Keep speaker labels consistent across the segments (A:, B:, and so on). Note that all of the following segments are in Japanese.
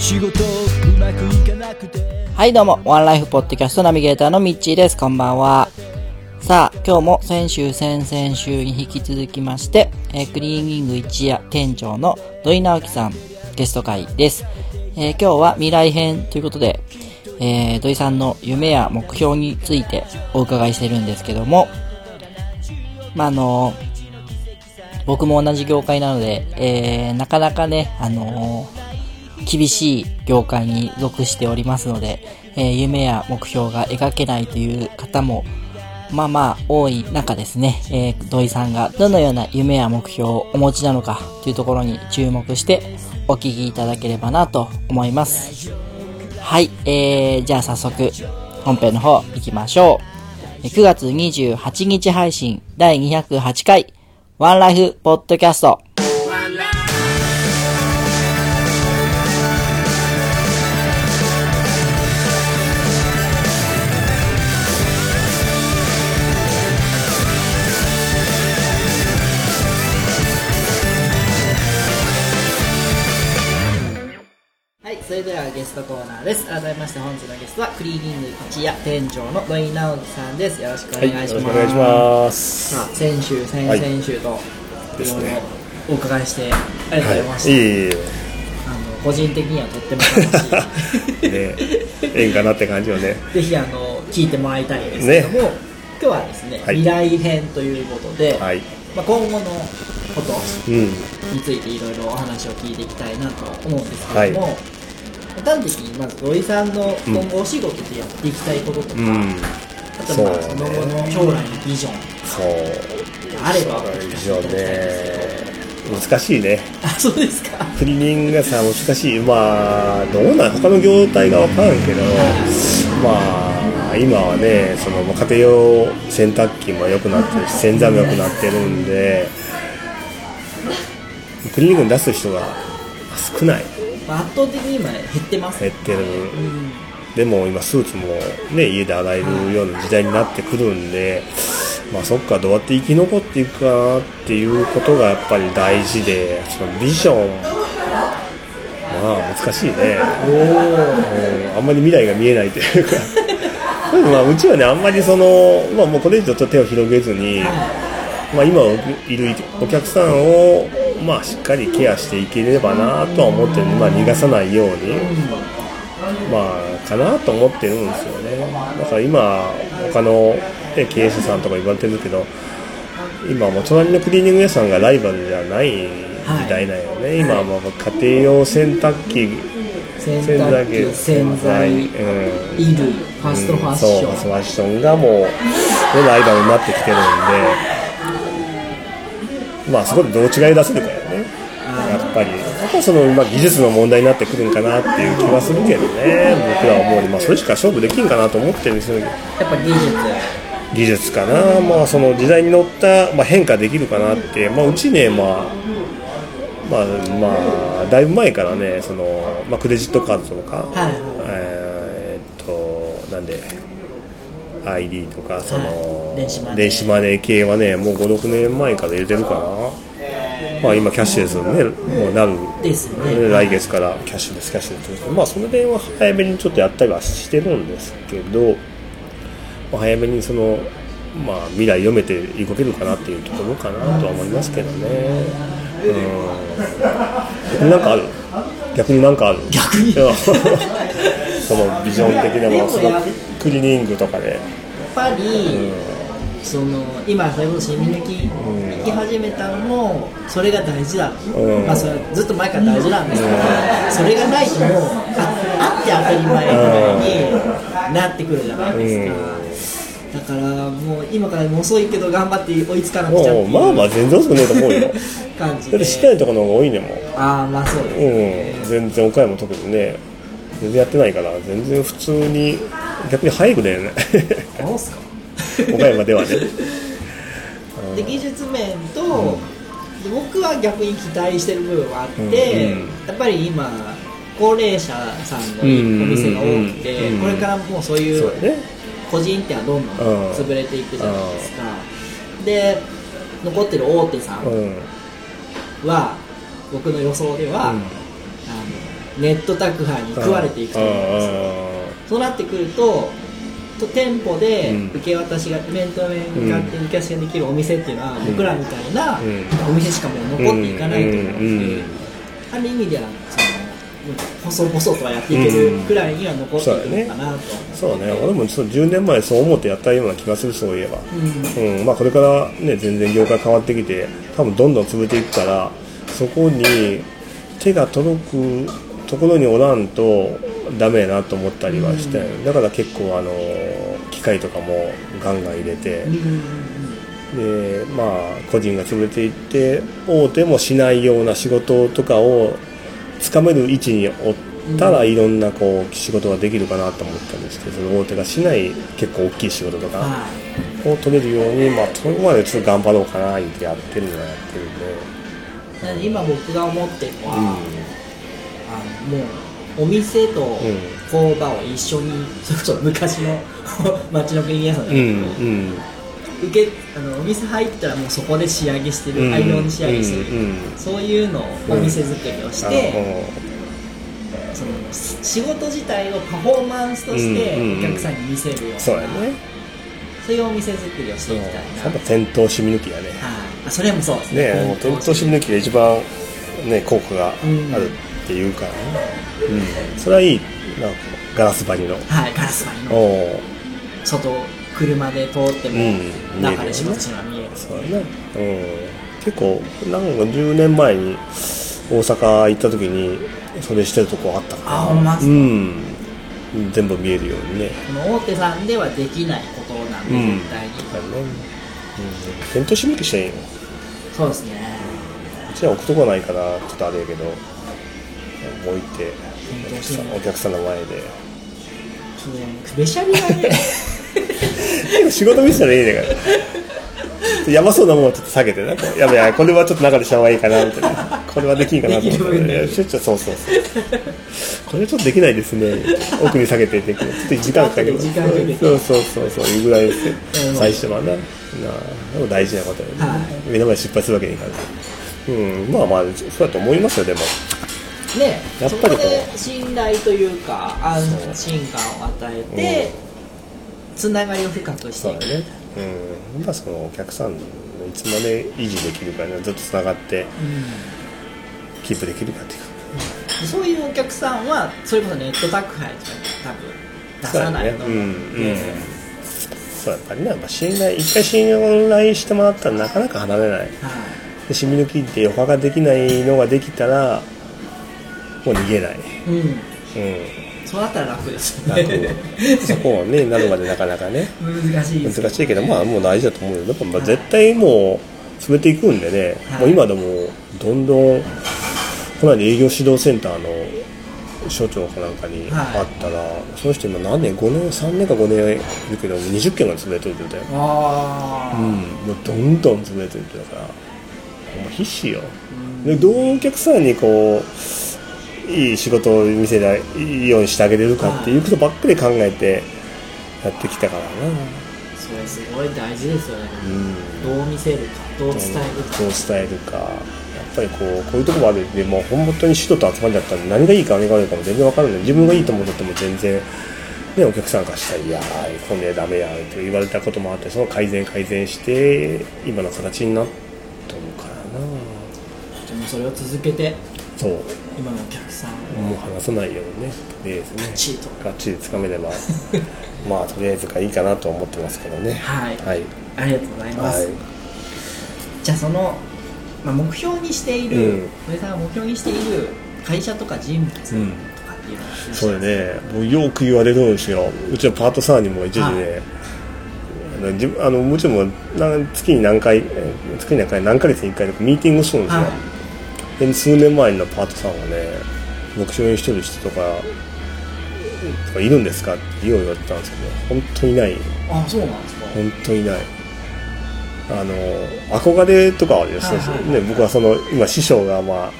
A: 仕事うまくいかなくて。
B: はいどうも。ワンライフポッドキャストナビゲーターのミッチーです。こんばんは。さあ今日も先週先々週に引き続きまして、えークリーニング一夜店長の土井直樹さんゲスト会です、えー今日は未来編ということで、えー土井さんの夢や目標についてお伺いしてるんですけどもまああの僕も同じ業界なので、えーなかなかね、あのー厳しい業界に属しておりますので、えー夢や目標が描けないという方も、まあまあ多い中ですね、えー土井さんがどのような夢や目標をお持ちなのかというところに注目してお聞きいただければなと思います。はい、えー、じゃあ早速本編の方行きましょう。9月28日配信第208回ワンライフポッドキャスト。それではゲストコーナーです。改めまして本日のゲストはクリーニング一夜店長の土井直樹さんです。よろしくお
C: はい、
B: 願いします。
C: よろしくお願いします。
B: さあ、先週、先
C: はい
B: 々週と、いろいろお伺いしてありがとうございました。
C: はい、
B: 個人的にはとっても楽しい。
C: え、ね、縁かなって感じよね。
B: ぜひあの聞いてもらいたいんですけども、今日はですね、
C: はい
B: 未来編ということで、
C: はい、
B: まあ、今後のこと
C: うん、
B: についていろいろお話を聞いていきたいなと思うんですけども、端的にまず土井さんの今後お仕事でやっていきたいこととか、
C: うん、
B: あとまあ
C: そ
B: の後の将来のビジョン
C: そう。
B: があれば
C: 以上ね、難しいね。
B: あそうですか
C: クリーニングがさ、難しい。まあ、どうなん、他の業態がわからんけど、まあ、今はね、そのまあ家庭用洗濯機も良くなってるし、洗剤も良くなってるんで、クリーニングに出す人が少ない。
B: まあ圧倒的に今減ってます
C: 減ってる。
B: うん。
C: でも今スーツもね家で洗えるような時代になってくるんで、まあそっかどうやって生き残っていくかなっていうことがやっぱり大事でそのビジョンまあ難しいね、うん、あんまり未来が見えないというか。で もまあうちはねあんまりその、まあ、もうこれ以上ちょっと手を広げずに、まあ、今いるお客さんをまあしっかりケアしていければなとは思ってるまあ、逃がさないように。まあ、かなと思ってるんですよね。だから今、他の、ね、経営者さんとか言われてるけど、今はもう隣のクリーニング屋さんがライバルじゃない時代だよね。今はもう家庭用洗濯機、
B: 洗濯機洗剤
C: うん
B: 衣類ファストファッション、
C: うんそうファストファッションがもう、ね、ライバルになってきてるんで、まあそこでどう違い出せるかよね。やっぱり、やっぱその、まあ、技術の問題になってくるんかなっていう気はするけどね、僕らは思うに、まあ、それしか勝負できんかなと思ってるんですよ、
B: やっぱ技術。
C: 技術かな、まあ、その時代に乗った、まあ、変化できるかなって、まあ、うちね、まあ、まあ、まあ、だいぶ前からね、その、まあ、クレジットカードとか、
B: はい。
C: えーっと、なんで、ID とか、その、
B: はい電子マネー
C: 電子マネー系はね、もう5、6年前から入れてるかな。まあ今キャッシュレスにね、もうなる、
B: ですよね
C: 来月からキャッシュレス、キャッシュレス。まあその辺は早めにちょっとやったりはしてるんですけど、まあ、早めにその、まあ未来読めていけるかなっていうところかなとは思いますけどね。うん。なんかある？逆になんかある？
B: 逆に
C: うん そのビジョン的なもの、そのクリーニングとかで。
B: やっぱり、その今それこそシミ抜き行き始めたのもそれが大事だ、
C: うん。
B: まあそれはずっと前から大事なんですけど、それがないともうああって当たり前ぐらいになってくるじゃないですか、だからもう今からでも遅いけど頑張って追いつかなくちゃって
C: まあまあ全然遅くねえと思うよ。
B: 感じ
C: だって知ってないところの方が多いねもん。
B: ああまあそうです、
C: うん。全然岡山特にね全然やってないから全然普通に逆に早くだよね。
B: そうっすか。
C: 岡山ではね。
B: で技術面と、で僕は逆に期待してる部分はあって、
C: うん。うん
B: やっぱり今高齢者さんのお店が多くて、
C: うん。うん
B: これからもうそういう個人店はどんどん潰れていくじゃないですか、で残ってる大手さん
C: うん。
B: は、僕の予想では、あのネット宅配に食われていくと思うんですよそうなってくるとと店舗で
C: うん。
B: 受け渡しが、面と面向かって受け渡しができるお店っていうのは、僕らみたいな
C: うん。
B: お店しかもう残っていかないと思うので、ある意味ではその細々とはやっていけるくらいには残っていくのかなと、
C: そうね。俺もちょっと10年前そう思ってやったような気がするそういえば。
B: うん。
C: うん。まあ、これから、ね、全然業界変わってきて多分どんどん潰れていくからそこに手が届くところにおらんとダメやなと思ったりはして、だから結構あの機械とかもガンガン入れて、でまあ個人が潰れていって大手もしないような仕事とかをつかめる位置におったらいろんなこう仕事ができるかなと思ったんですけどその大手がしない結構大きい仕事とか。
B: はい。
C: を取れるように、まあ、そこまでちょっと頑張ろうかなってやってるのはやってるんで
B: 今僕が思ってるのは、
C: うん
B: あのもうお店と
C: うん
B: 工場を一緒に、それこそ昔の 町の国屋さんだけど、
C: うんうん。
B: 受けあのお店入ったらもうそこで仕上げしてる、
C: うん
B: 大量に仕上げしてる、
C: うんうん。
B: そういうのをお店作りをして、
C: あ
B: その仕事自体をパフォーマンスとして
C: うんうん。うん
B: お客さんに見せるような、
C: そうやね。
B: そういうお店作りをしていきたいな、
C: やっぱ店頭染み抜きやね。
B: はい。あそれもそうですね。
C: ね店頭染み抜きが一番ね効果があるっていうからね、うん。それはいいなんかガラス張りの。
B: はいガラス張り
C: お
B: の。
C: お
B: 外車で通っても
C: うん
B: 中で仕事してるのが見える、
C: そうやね。う。ん結構なんか10年前に大阪行った時にそれしてるとこあったから
B: あほんまっすか。
C: うん。全部見えるようにね。
B: この大手さんではできないことなんで、
C: うん。
B: 絶対に。
C: だよね、うん、店頭締め切りしてんよ
B: そうですね。
C: うちは置くとこないからちょっとあれやけど置いてお客さんの前で。
B: べしゃりがね。
C: 仕事見せたらいいねんからやばそうなものはちょっと下げてな。やべやこれはちょっと中でした方がいいかなみたいな。これはできんかなと思って。
B: できる部分で
C: いやちょっとそうそうそう。これちょっとできないですね。奥に下げてできる。ちょっと時間かけて。
B: 時間かけて。
C: そうそうそうそういうぐらいです最初はな。なあでも大事なことよね、
B: は
C: 目の前で失敗するわけにいかない。うんまあまあそうだと思いますよでも
B: ね
C: やっぱりこう
B: そこで信頼というか安心感を与えて、つながりを深くしていく。
C: そうだね。うん。まあそのお客さんのいつまで維持できるかねずっとつながってキープできるかっていう
B: うん。そういうお客さんはそれこそネット宅配とか多分出さないと思う
C: そうやっぱりね、まあ、信頼一回信頼してもらったらなかなか離れない。
B: はい。
C: で染み抜きって余波ができないのができたらもう逃げない、
B: うん、
C: うん、
B: そうなったら楽ですよね。
C: 楽。そこをねなるまでなかなかね。
B: 難しいです
C: 難しいけどまあもう大事だと思うよ。やっぱまあ絶対もう詰めていくんでね、
B: はい。
C: もう今でもどんどんこの間営業指導センターの所長かなんかに
B: はい。
C: 会ったら、その人今何年5年3年か5年いるけど20件が潰れてるって言ってたよ。
B: あ
C: うん、もうどんどん潰れてるって言ってたからもう必死よ、でどうお客さんにこういい仕事を見せりいいようにしてあげれるかっていうことばっかり考えてやってきたからな、
B: それすごい大事ですよね、
C: うん。
B: どう見せるかどう伝えるか。
C: どう伝えるか。やっぱりこうこういうところまででもう本当に人と集まりだったんで何がいいか何が悪いかも全然分からない。自分がいいと思ってても全然、ね、お客さんからしたら「いやーこんでダメや」って言われたこともあってその改善改善して今の形になったのか
B: でもそれを続けて。
C: なそう
B: 今のお客さん。を
C: もう離さないようにね。とりあえずね
B: チート
C: がっちりつかめればまあとりあえずがいいかなと思ってますけどね。
B: はい、
C: はい。
B: ありがとうございます、
C: はい。
B: じゃあその、まあ、目標にしている、
C: うん。
B: 上さんが目標にしている会社とか人物とかっていうのは
C: そね。もうよく言われるんですよ。うちのパートさんにも一時ね、あの自分あのもちろんなん月に何回えー月に何回何ヶ月に1回とかミーティングするんですよ、
B: は
C: で数年前のパートさんはね目標にしてる人とかとかいるんですかってよう言われたんですけど本当にない。
B: あそうなんですか。
C: 本当にない。あの憧れとかはですね,、
B: はいはい
C: ね僕はその今師匠がまあ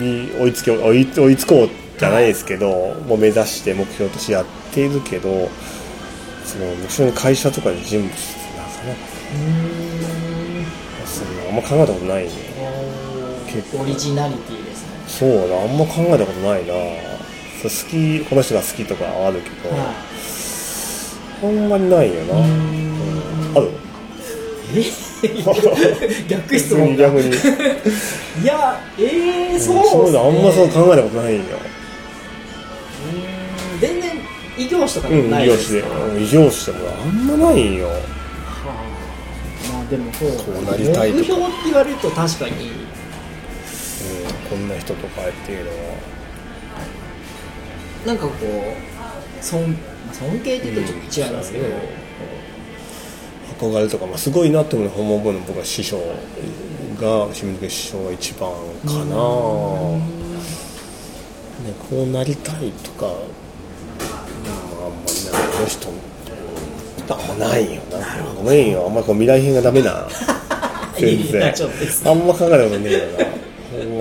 C: に追いつけ追い追いつこうじゃないですけど、もう目指して目標としてやっているけどその目標に会社とかで準備してなかなかそんなあんま考えたことないね結構
B: オリジナリティですね。
C: そうだあんま考えたことないな。好きこの人が好きとかはあるけど、
B: は
C: あんまりないよな、
B: い
C: ある？
B: え？逆質問が。
C: 逆に。
B: いやえー、そう
C: そういうのあんまそう
B: う
C: 考えたことないん。よ
B: 全然異業種とかでも
C: うん異業種で
B: ないですか、
C: うん異業種でもあんまないんよ。
B: はあ。まあでもそう
C: こうなりたい
B: 目標って言われると確かに
C: うんこんな人とかっていうのは。
B: なんかこう尊,、まあ、尊敬って言うとちょっと違いますけど、
C: うん憧れとか、まあ、すごいなって思うのは本物の僕は師匠が清水家師匠が一番かな、ね、こうなりたいとか、うん、あんまりなんかこの人あんまないよな。ごめんよ。あんまこう未来編がダメな。全然。あんま考えたことねえよな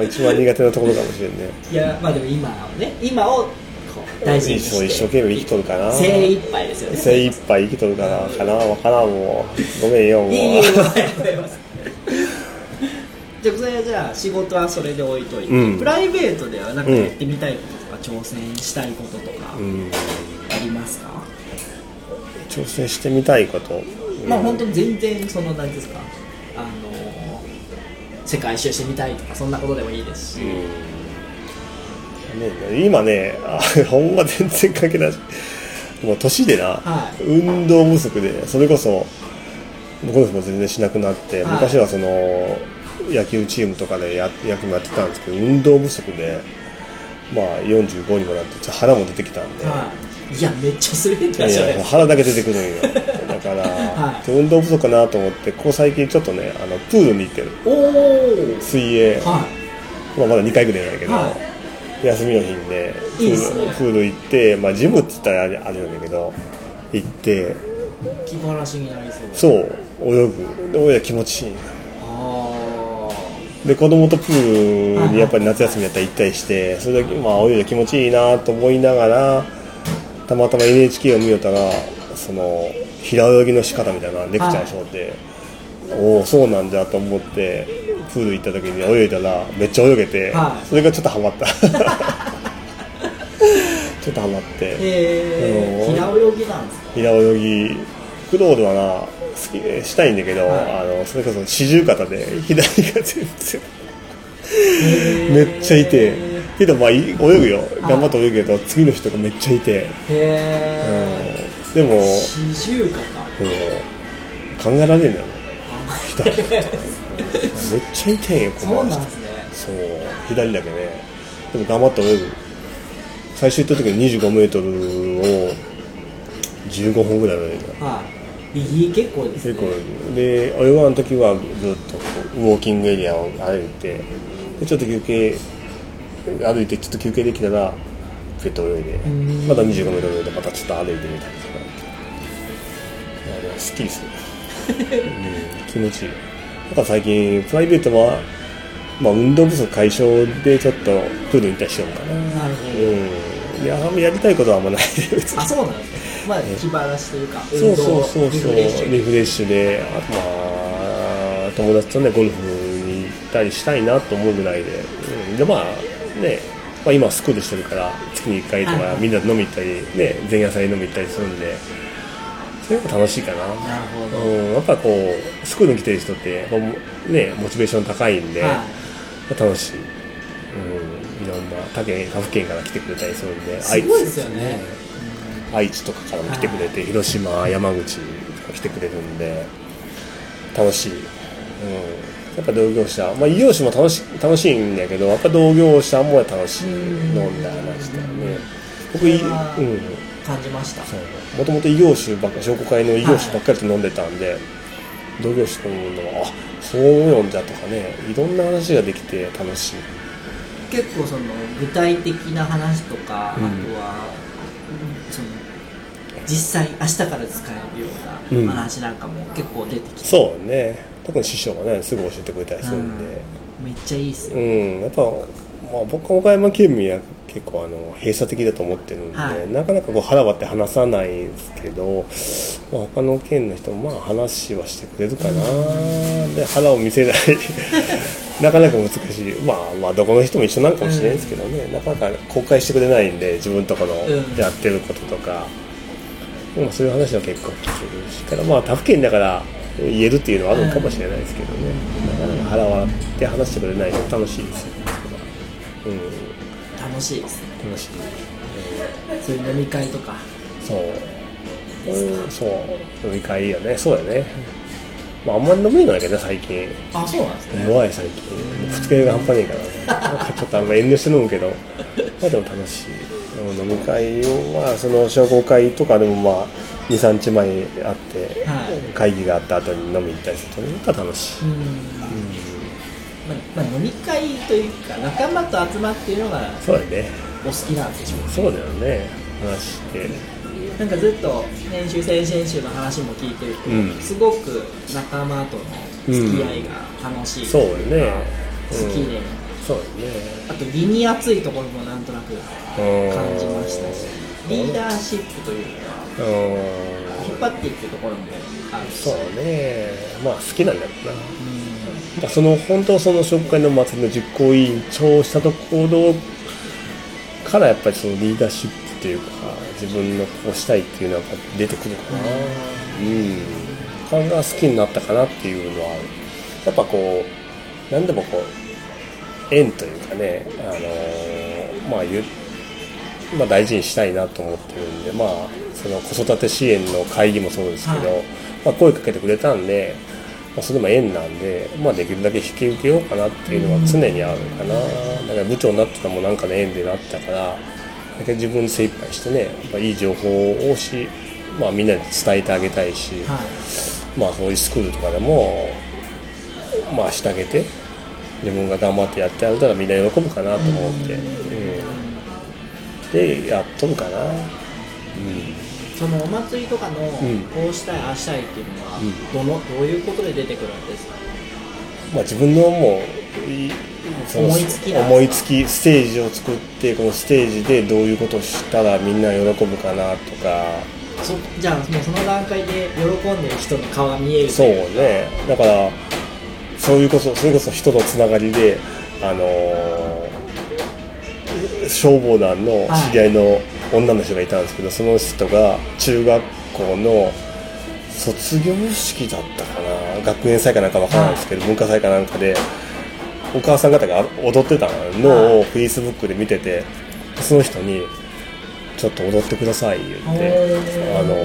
C: 一番苦手なところかもしれんね。
B: いやまあでも今をね今をこう大事にして
C: 一生懸命生きとるかな。
B: 精一杯ですよね。
C: 精一杯生きとるかなかなわからんもう。ごめんよもう。
B: いいいいございますじゃあそれはじゃあ仕事はそれで置いといて、
C: うん。
B: プライベートではなんかやってみたいこととか、挑戦したいこととか
C: うん。
B: ありますか、
C: 挑戦してみたいこと、
B: まあ本
C: 当
B: 当に全然その何ですか？世界一周してみたいとかそんなことでもいいですし、
C: ね、今ねあほんま全然関係ないし。もう年でな、
B: はい。
C: 運動不足でそれこそゴルフも全然しなくなって、
B: はい。
C: 昔はその野球チームとかでや野球もやってたんですけど運動不足でまあ45にもなってちょっと腹も出てきたんで、
B: はい、いやめっちゃすれて
C: い
B: しゃる
C: や腹だけ出てくるんよ。だから、
B: はい。
C: 運動不足かなと思ってここ最近ちょっとねあのプールに行ってる。
B: おお
C: 水泳、
B: は
C: まあ、まだ2回ぐらいなんだけど、
B: は
C: 休みの日にねプール
B: ね。
C: プール行って、まあ、ジムって言ったらあれあれなんだけど行って
B: い気晴らしになりそう
C: そう泳ぐ。で泳いだら気持ちいい。
B: あ
C: で子供とプールにやっぱり夏休みやったら行ったりしてそれだけ、まあ、泳いだら気持ちいいなと思いながらたまたま NHK を見よったらその平泳ぎの仕方みたいなレクチャーしよって、おおそうなんだと思ってプール行った時に泳いだらめっちゃ泳げて、
B: はい。
C: それがちょっとハマった。ちょっとハマって。
B: へえ
C: うん。
B: 平泳ぎなんですか？
C: 平泳ぎクロールはな好きしたいんだけど、
B: はい。
C: あのそれこそ四十肩で左が全然めっちゃい。てけどまあい泳ぐよ。頑張って泳ぐけど次の人がめっちゃいて、
B: へえ
C: うん、でも、
B: 四十肩。
C: うん、考えられんだよ。ね左 めっちゃ痛いよ
B: そうなん
C: 人そう。左だけね。でも頑張って泳ぐ。最初行った時に2 5メートルを15分ぐらい泳いだ。
B: はい。いい結構ですね。
C: 結構で泳がん時はずっとウォーキングエリアを歩いて。でちょっと休憩歩いてちょっと休憩できたらペット泳いで
B: ん。
C: また2 5メートル泳いでまたちょっと歩いてみたりとかいやすっきりする、うん、気持ちいい。だから最近プライベートは、まあ、運動不足解消でちょっとプールに行ったりしようかな。
B: なるほど、
C: うん。いやあんまやりたいことはあんまない。別 に
B: あそうなんですねまあ気晴らしというか
C: そうそうそう
B: リ
C: そう。リフレッシュで。あとまあ友達とねゴルフに行ったりしたいなと思うぐらいで、うん、でまあね、まあ、今はスクールしてるから月に1回と
B: はいはい。
C: かみんなで飲み行ったりね前夜祭飲み行ったりするんでそれが楽しいかな。
B: なるほど、
C: うん、やっぱこうスクールに来てる人ってねモチベーション高いんで、
B: は
C: 楽しい、うん、いろんな他県他府県から来てくれたりするんで
B: すごいですよね。
C: 愛知とかからも来てくれて、広島山口とか来てくれるんで楽しい、うん、やっぱ同業者。まあ異業種も楽し楽しいんだけどやっぱ同業者も楽しい。
B: うん
C: 飲んだ話だよね。僕いうん。
B: 感じました。
C: もともと異業種ばっか商工会の異業種ばっかりと飲んでたんで、同業種と飲むのはあそう読んじゃとかねいろんな話ができて楽しい。
B: 結構その具体的な話とか、
C: うん。
B: あとは実際明日から使えるよ
C: う
B: うん。な話なんかも結構出てきて、
C: そうね。特に師匠がねすぐ教えてくれたりするんで。
B: めっちゃいいっすよ、
C: うん、やっぱ、まあ、僕は岡山県民は結構あの閉鎖的だと思ってるんで、
B: はい。
C: なかなかこう腹割って話さないんですけど、まあ、他の県の人もまあ話はしてくれるかな、で腹を見せない。なかなか難しい、まあ、まあどこの人も一緒なのかもしれないですけどね、なかなか公開してくれないんで自分とこの
B: うん。
C: やってることとか、まあ、そういう話は結構聞けるしからまあ他府県だから言えるっていうのはあるのかもしれないですけどね、なかなか腹割って話してくれないと楽しいですよ、うん、
B: 楽しいですね。
C: 楽しい、
B: そういう飲み会とか。
C: う。ん、そう、うん、そう。飲み会いいよね。そうだよね。まああんまり飲めないけどね最近。
B: あそうなんですね。
C: 弱い最近。二日酔いが半端ねえからね。ちょっとあんま遠慮して飲むけど。まあでも楽しい。うん飲み会はその商工会とかでもまあ23日前に会って、
B: はい。
C: 会議があった後に飲みに行ったりすると楽しい、
B: うん。まあまあ、飲み会というか仲間と集まっているのが
C: そうだよね。
B: お好きなんでしょう
C: そうだよね。話して。
B: なんかずっと先週先々週の話も聞いてると、
C: うん。
B: すごく仲間との付き合いが楽しい、
C: そうだよね。
B: 好きで、
C: うんそうね。
B: あと身に熱いところもなんとなく感じましたしリーダーシップというか
C: うん。
B: 引っ張っていくところもあるし。
C: そうね。まあ好きなんだろうな。
B: う
C: その本当その紹介の祭りの実行委員長をしたところからやっぱりそのリーダーシップというか自分のこうしたいっていうのはやっぱ出てくるかな。うん。これが好きになったかなっていうのはやっぱこう何でもこう縁というかねあのーまあ言うまあ、大事にしたいなと思ってるんで、まあ、その子育て支援の会議もそうですけど、
B: はい。
C: まあ、声かけてくれたんで、まあ、それも縁なんで、まあ、できるだけ引き受けようかなっていうのは常にあるかな、だから部長になってたのもなんかの縁でなったからだけど自分で精一杯してねやっぱいい情報をし、まあ、みんなに伝えてあげたいし、
B: はい。
C: まあ、そういうスクールとかでも、まあ、してあげて自分が頑張ってやってやれたらみんな喜ぶかなと思って、うん。でやっとるかな、うん、
B: そのお祭りとかの
C: ん。
B: こうしたいああしたいっていうのは
C: うん。
B: どのどういうことで出てくるんですか？
C: まあ、自分のもう
B: 思いつき
C: 思いつきステージを作ってこのステージでどういうことをしたらみんな喜ぶかなとか。
B: そじゃあもうその段階で喜んでる人の顔が見えると
C: そうね。だからそういうことそれこそ人のつながりであのー消防団の知り合いの女の人がいたんですけど、その人が中学校の卒業式だったかな。学園祭かなんかわからないですけど、文化祭かなんかでお母さん方が踊ってたのをフェイスブックで見ててその人に「ちょっと踊ってください」言ってあの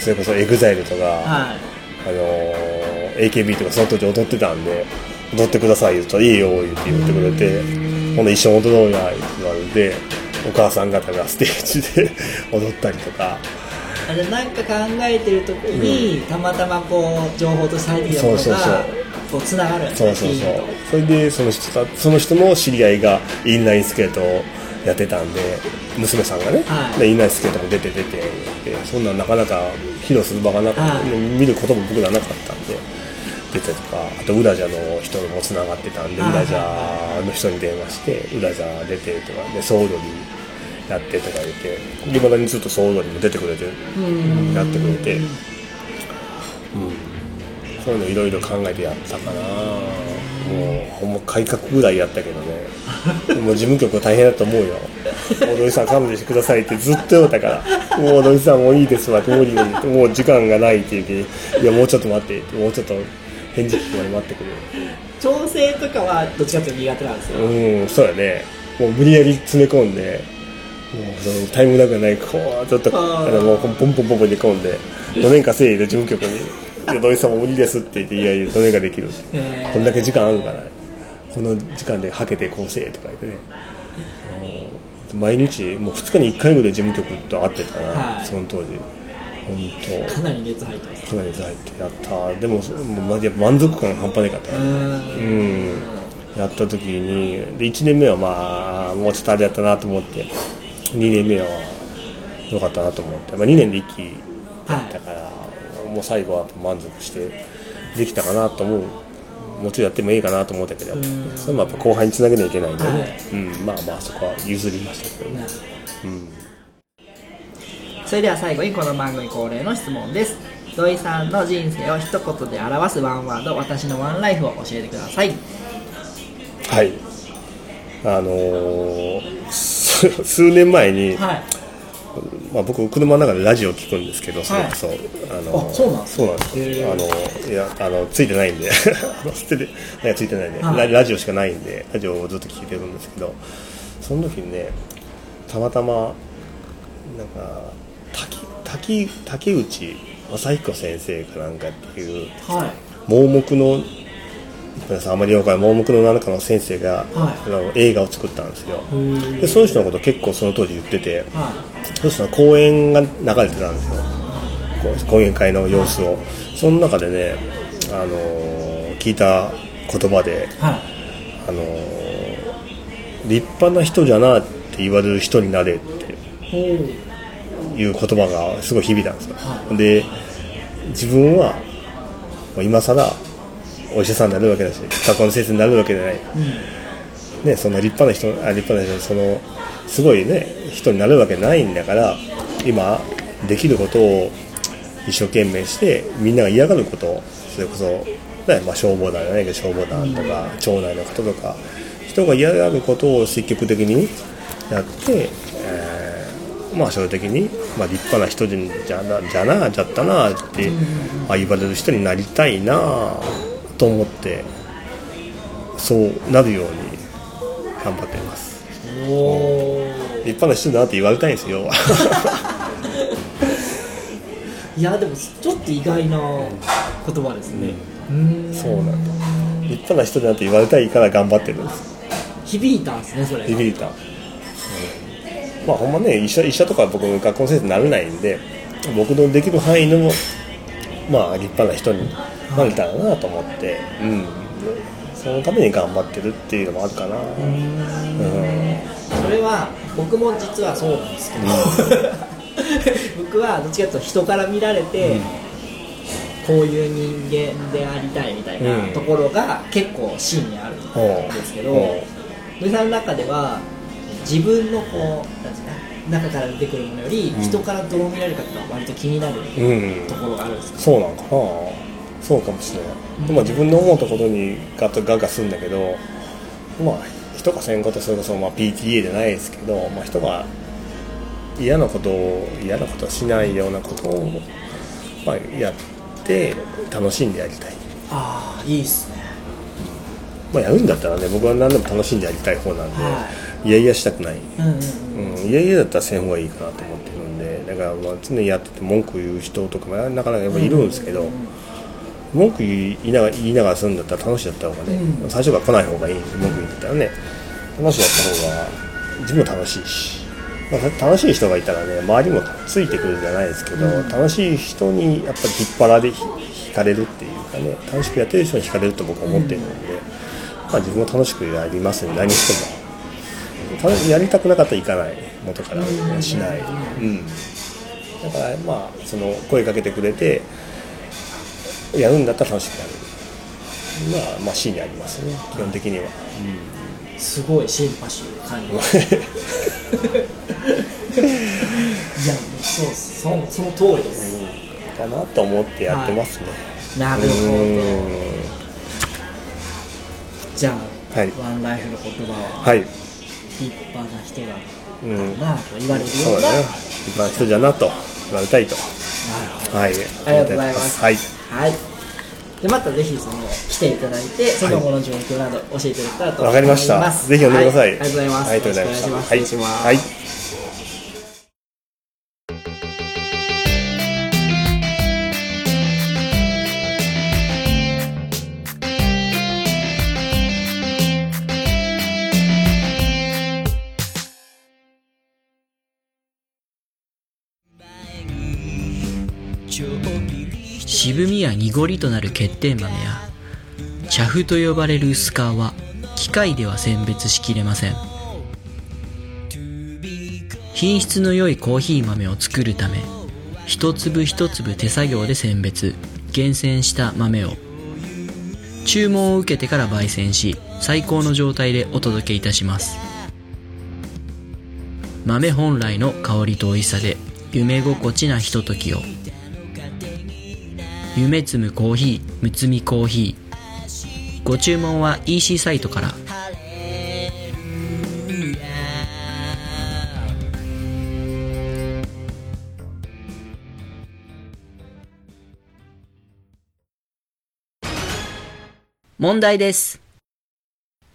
C: それこそ EXILE とか、
B: はい。
C: あのー AKB とかその当時踊ってたんで踊ってください言うと「いいよ」言って言ってくれて「ほんで一緒に踊ろうや」って言われてお母さん方がステージで 踊ったりとか。
B: あじゃあなんか考えてる時に、たまたまこう情報として入ってきたものがこうつながる
C: そうそうそう。それでその人たその人の知り合いがインラインスケートをやってたんで娘さんがね、
B: はい。
C: でインラインスケートも出て出てでそんなんなかなか披露する場がなかった、
B: はい。
C: 見ることも僕らなかったんで出てとかあとウラジャの人もつながってたんでウ
B: はい
C: ラジャの人に電話してウラジャ出てとかで総踊りやってとか言っていまだにずっと総踊りも出てくれて
B: うん。
C: やってくれて、うん、そういうのいろいろ考えてやったかな。もうほんま改革ぐらいやったけどね。もう事務局大変だと思うよ「もう土井さん勘弁してください」ってずっと言われたから「もう土井さんもういいですわ」って無理無理。もう時間がないって言うけどいやもうちょっと待って」って。もうちょっと返事聞くまで待ってくれ
B: 調整とかはどっちかというと苦手なんですよ、
C: うんそうやね。もう無理やり詰め込んでもうそのタイムラグがないこうちょっと
B: あ
C: のもうポンポンポンポンに込んで4年かせいで事務局に「いや土井さんも無理です」って言って「いやいやどれができる」こんだけ時間あるからこの時間ではけてこうせえとか言ってね。うん毎日もう2日に1回ぐらい事務局と会ってたな、
B: はい。
C: その当時本当。
B: かなり熱入ってます。
C: かなり入ってやったでももうマジで満足感半端なかった。
B: うん。
C: うん。やった時にで1年目はまあもうちょっとあれやったなと思って2年目は良かったなと思って、まあ、2年で一気だったから、もう最後は満足してできたかなと思う。もちろんやってもいいかなと思ったけどそれもやっぱ後輩につなげなきゃいけないんでね、
B: はい。
C: うん、まあまあそこは譲りましたけど。ね、うん
B: それでは最後にこの番組恒例の質問です。土井さんの人生を一言で表すワンワード私のワンライフを教えてください。
C: はい。あのーす数年前に、
B: はい。
C: まあ、僕車の中でラジオ聞くんですけどそれこそ、あの
B: あそうなんです
C: そうなんです。あのいやあのついてないんで。捨てていやついてないんで、
B: はい。
C: ララジオしかないんでラジオをずっと聞いてるんですけどその時にねたまたまなんか滝滝竹内正彦先生かなんかっていう
B: はい。
C: 盲目の皆さんあまりよくない盲目の何かの先生が、
B: はい。
C: あの映画を作ったんですよ。
B: へ
C: でその人のこと結構その当時言ってて
B: は
C: そしたら公演が流れてたんですよ。講演会の様子を。その中でね、あのー聞いた言葉で、
B: いはい。
C: あのー立派な人じゃなって言われる人になれっていう言葉がすごい響いたんですよ、
B: は
C: で自分は今更お医者さんになるわけだし学校の先生になるわけじゃない、ね、そんな立派な人あ立派な人そのすごいね人になるわけないんだから今できることを一生懸命してみんなが嫌がることをそれこそ、ねまあ、消防団じゃないけど消防団とか町内の方とか人が嫌がることを積極的にやって、えーまあ将来的に、まあ、立派な人じゃなじゃなじゃったなって、あ言われる人になりたいなと思ってそうなるように頑張っています。
B: おお
C: 立派な人だなって言われたいんですよ。
B: いやでもちょっと意外な言葉ですね。うん。
C: そうなんだ。立派な人だなって言われたいから頑張ってるんです。
B: 響いたんですねそれが。
C: 響いた、うんまあほんまね医者医者とか僕学校の先生になれないんで僕のできる範囲のまあ立派な人になれたらなと思って、うん。そのために頑張ってるっていうのもあるかな。うん。
B: それは僕も実はそうなんですけど、僕はどっちかというと人から見られて、こういう人間でありたいみたいな
C: うん
B: ところが結構芯にあるんですけど、
C: ほ
B: 土井さんの中では自分のこうなんですか中から出てくるものより
C: うん。
B: 人からどう見られるかっていうのは割と気になる
C: ううん。
B: ところがあるんですか、
C: そうなんかな。そうかもしれない。でも自分の思うところにガッとガッガするんだけどまあ人がせんことそれこそまあ PTA じゃないですけど、まあ、人が嫌なことを嫌なことをしないようなことを、まあ、やって楽しんでやりたい、
B: ああいいっすね。
C: まあ、やるんだったらね僕は何でも楽しんでやりたい方なんで、、
B: はい
C: やいやしたくない、
B: うんうん
C: うん、いやいやだったらせん方がいいかなと思ってるんでだからまあ常にやってて文句言う人とかもなかなかやっぱいるんですけど、文句言いながら言いながらするんだったら楽しいだった方がね、
B: うん。
C: 最初から来ない方がいい。文句言ってたらね楽しいだった方が自分も楽しいし、まあ、楽しい人がいたらね周りもついてくるじゃないですけど、楽しい人にやっぱり引っ張られひ惹かれるっていうかね楽しくやってる人に惹かれると僕は思ってるので、まあ、自分も楽しくやりますね何しても。たやりたくなかったら行かない元からしない、うん、だからまあその声かけてくれてやるんだったら楽しくやる。まあまあ芯にありますね基本的には、
B: すごいシンパシーを感じます いやもうそうっすそその通りです、
C: かなと思ってやってますね、
B: なるほど。
C: うん。
B: じゃあ、
C: はい。
B: ワンライフの言葉は
C: はい、
B: 立派な人だ
C: うん、
B: なと言われるよ
C: そうう
B: な
C: だね立派な人じゃなと言われたいと。はい。
B: ありがとうございます。
C: はい。
B: はい。でまたぜひその来ていただいてその後の状況など教えていただけたらと思います。
C: わかりました。ぜひ呼んでください、
B: はありがとうございます。
C: ありがとうござい。
B: よろしくお願いします失礼します。
C: はい
A: 渋みや濁りとなる欠点豆や茶粉と呼ばれる薄皮は機械では選別しきれません。品質の良いコーヒー豆を作るため一粒一粒手作業で選別厳選した豆を。注文を受けてから焙煎し最高の状態でお届けいたします。豆本来の香りと美味しさで夢心地なひとときを。夢摘むコーヒーむつみコーヒーご注文は EC サイトから問題です。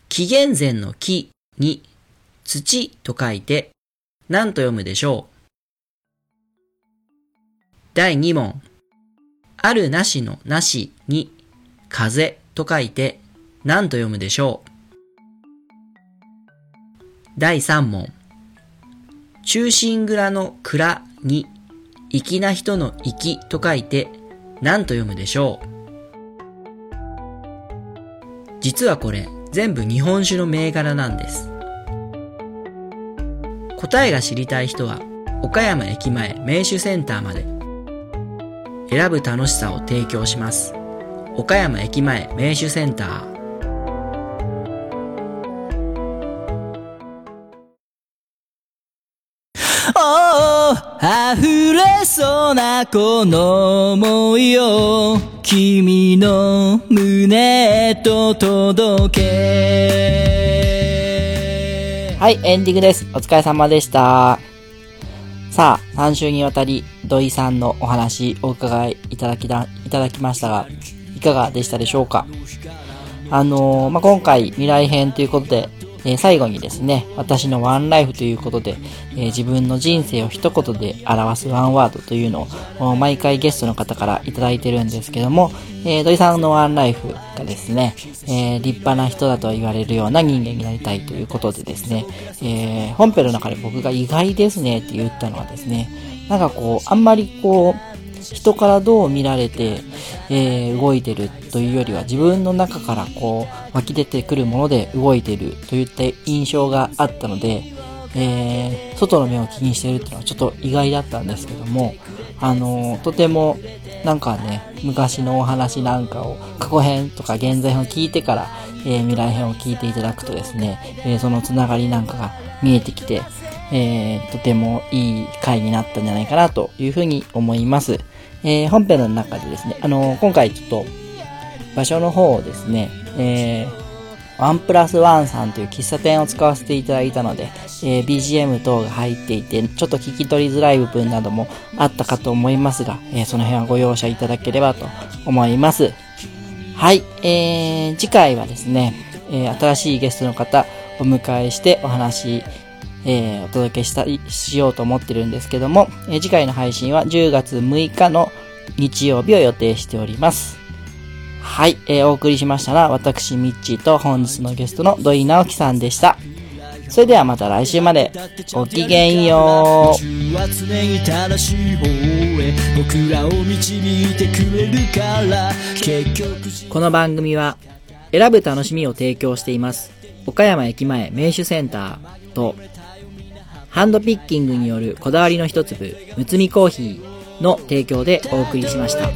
A: 紀元前の木に土と書いて何と読むでしょう第2問。あるなしのなしに風と書いて何と読むでしょう第3問。中心蔵の蔵に粋な人の粋と書いて何と読むでしょう実はこれ全部日本酒の銘柄なんです。答えが知りたい人は岡山駅前名酒センターまで選ぶ楽しさを提供します。岡山駅前名酒センター
B: おー溢れそうなこの想いを君の胸へと届けはい、エンディングです。お疲れ様でした。3週にわたり土井さんのお話お伺いいただきだ、いただきましたが、いかがでしたでしょうか？あのーまあ、今回未来編ということで、えー最後にですね、私のワンライフということで、えー自分の人生を一言で表すワンワードというのを毎回ゲストの方からいただいてるんですけども、えー土井さんのワンライフがですね、え立派な人だと言われるような人間になりたいということでですね、え本編の中で僕が意外ですねって言ったのはですね、なんかこう、あんまりこう、人からどう見られて、えー動いてるというよりは自分の中からこう湧き出てくるもので動いてるといった印象があったので、えー外の目を気にしてるっていうのはちょっと意外だったんですけども、あのーとてもなんかね、昔のお話なんかを過去編とか現在編を聞いてから、えー未来編を聞いていただくとですね、えーそのつながりなんかが見えてきて、えーとてもいい回になったんじゃないかなというふうに思います。えー本編の中でですね、あのー今回ちょっと場所の方をですね、えーワンプラスワンさんという喫茶店を使わせていただいたので、えー BGM 等が入っていて、ちょっと聞き取りづらい部分などもあったかと思いますが、えーその辺はご容赦いただければと思います。はい、えー、次回はですね、えー新しいゲストの方お迎えしてお話、えーお届けしたりしようと思ってるんですけども、えー次回の配信は10月6日の日曜日を予定しております。はい、えーお送りしましたのは私、ミッチーと本日のゲストの土井直樹さんでした。それではまた来週まで。ごきげんよう。この番組は選ぶ楽しみを提供しています岡山駅前名手センターとハンドピッキングによるこだわりの一粒むつみコーヒーの提供でお送りしました。